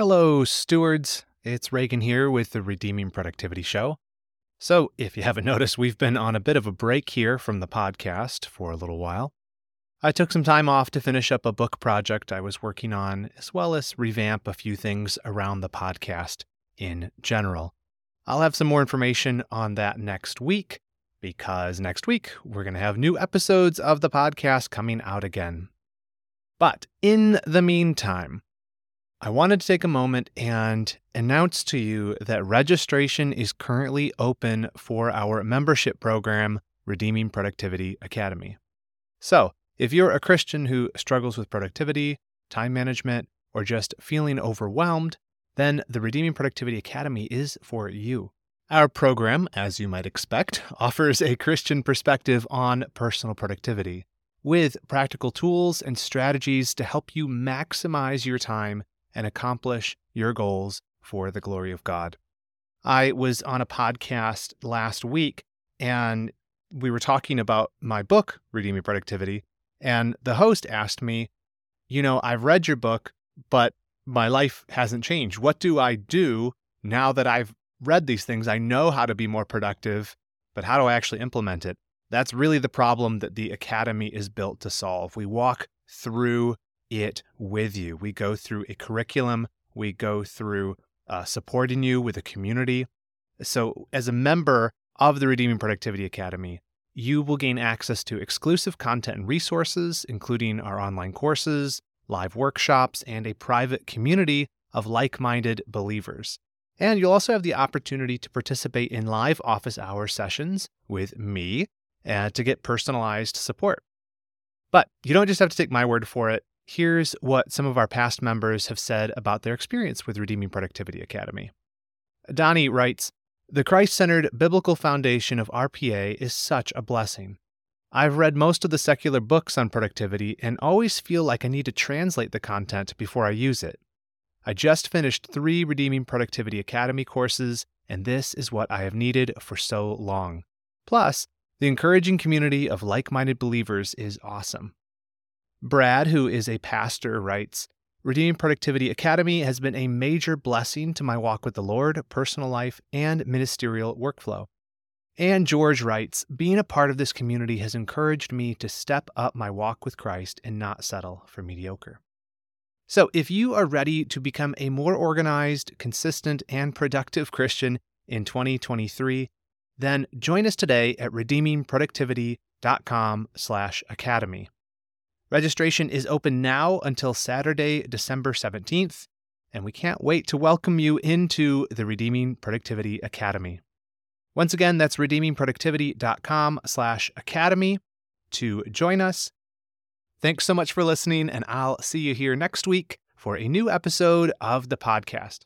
Hello, stewards. It's Reagan here with the Redeeming Productivity Show. So, if you haven't noticed, we've been on a bit of a break here from the podcast for a little while. I took some time off to finish up a book project I was working on, as well as revamp a few things around the podcast in general. I'll have some more information on that next week because next week we're going to have new episodes of the podcast coming out again. But in the meantime, I wanted to take a moment and announce to you that registration is currently open for our membership program, Redeeming Productivity Academy. So, if you're a Christian who struggles with productivity, time management, or just feeling overwhelmed, then the Redeeming Productivity Academy is for you. Our program, as you might expect, offers a Christian perspective on personal productivity with practical tools and strategies to help you maximize your time and accomplish your goals for the glory of God. I was on a podcast last week and we were talking about my book, Redeeming Productivity, and the host asked me, You know, I've read your book, but my life hasn't changed. What do I do now that I've read these things. I know how to be more productive, but how do I actually implement it? That's really the problem that the Academy is built to solve. We walk through it with you. We go through a curriculum, we go through uh, supporting you with a community. So, as a member of the Redeeming Productivity Academy, you will gain access to exclusive content and resources, including our online courses, live workshops, and a private community of like minded believers. And you'll also have the opportunity to participate in live office hour sessions with me and to get personalized support. But you don't just have to take my word for it. Here's what some of our past members have said about their experience with Redeeming Productivity Academy. Donnie writes The Christ centered biblical foundation of RPA is such a blessing. I've read most of the secular books on productivity and always feel like I need to translate the content before I use it. I just finished three Redeeming Productivity Academy courses, and this is what I have needed for so long. Plus, the encouraging community of like minded believers is awesome. Brad, who is a pastor, writes Redeeming Productivity Academy has been a major blessing to my walk with the Lord, personal life, and ministerial workflow. And George writes Being a part of this community has encouraged me to step up my walk with Christ and not settle for mediocre. So, if you are ready to become a more organized, consistent, and productive Christian in 2023, then join us today at redeemingproductivity.com/academy. Registration is open now until Saturday, December 17th, and we can't wait to welcome you into the Redeeming Productivity Academy. Once again, that's redeemingproductivity.com/academy to join us Thanks so much for listening, and I'll see you here next week for a new episode of the podcast.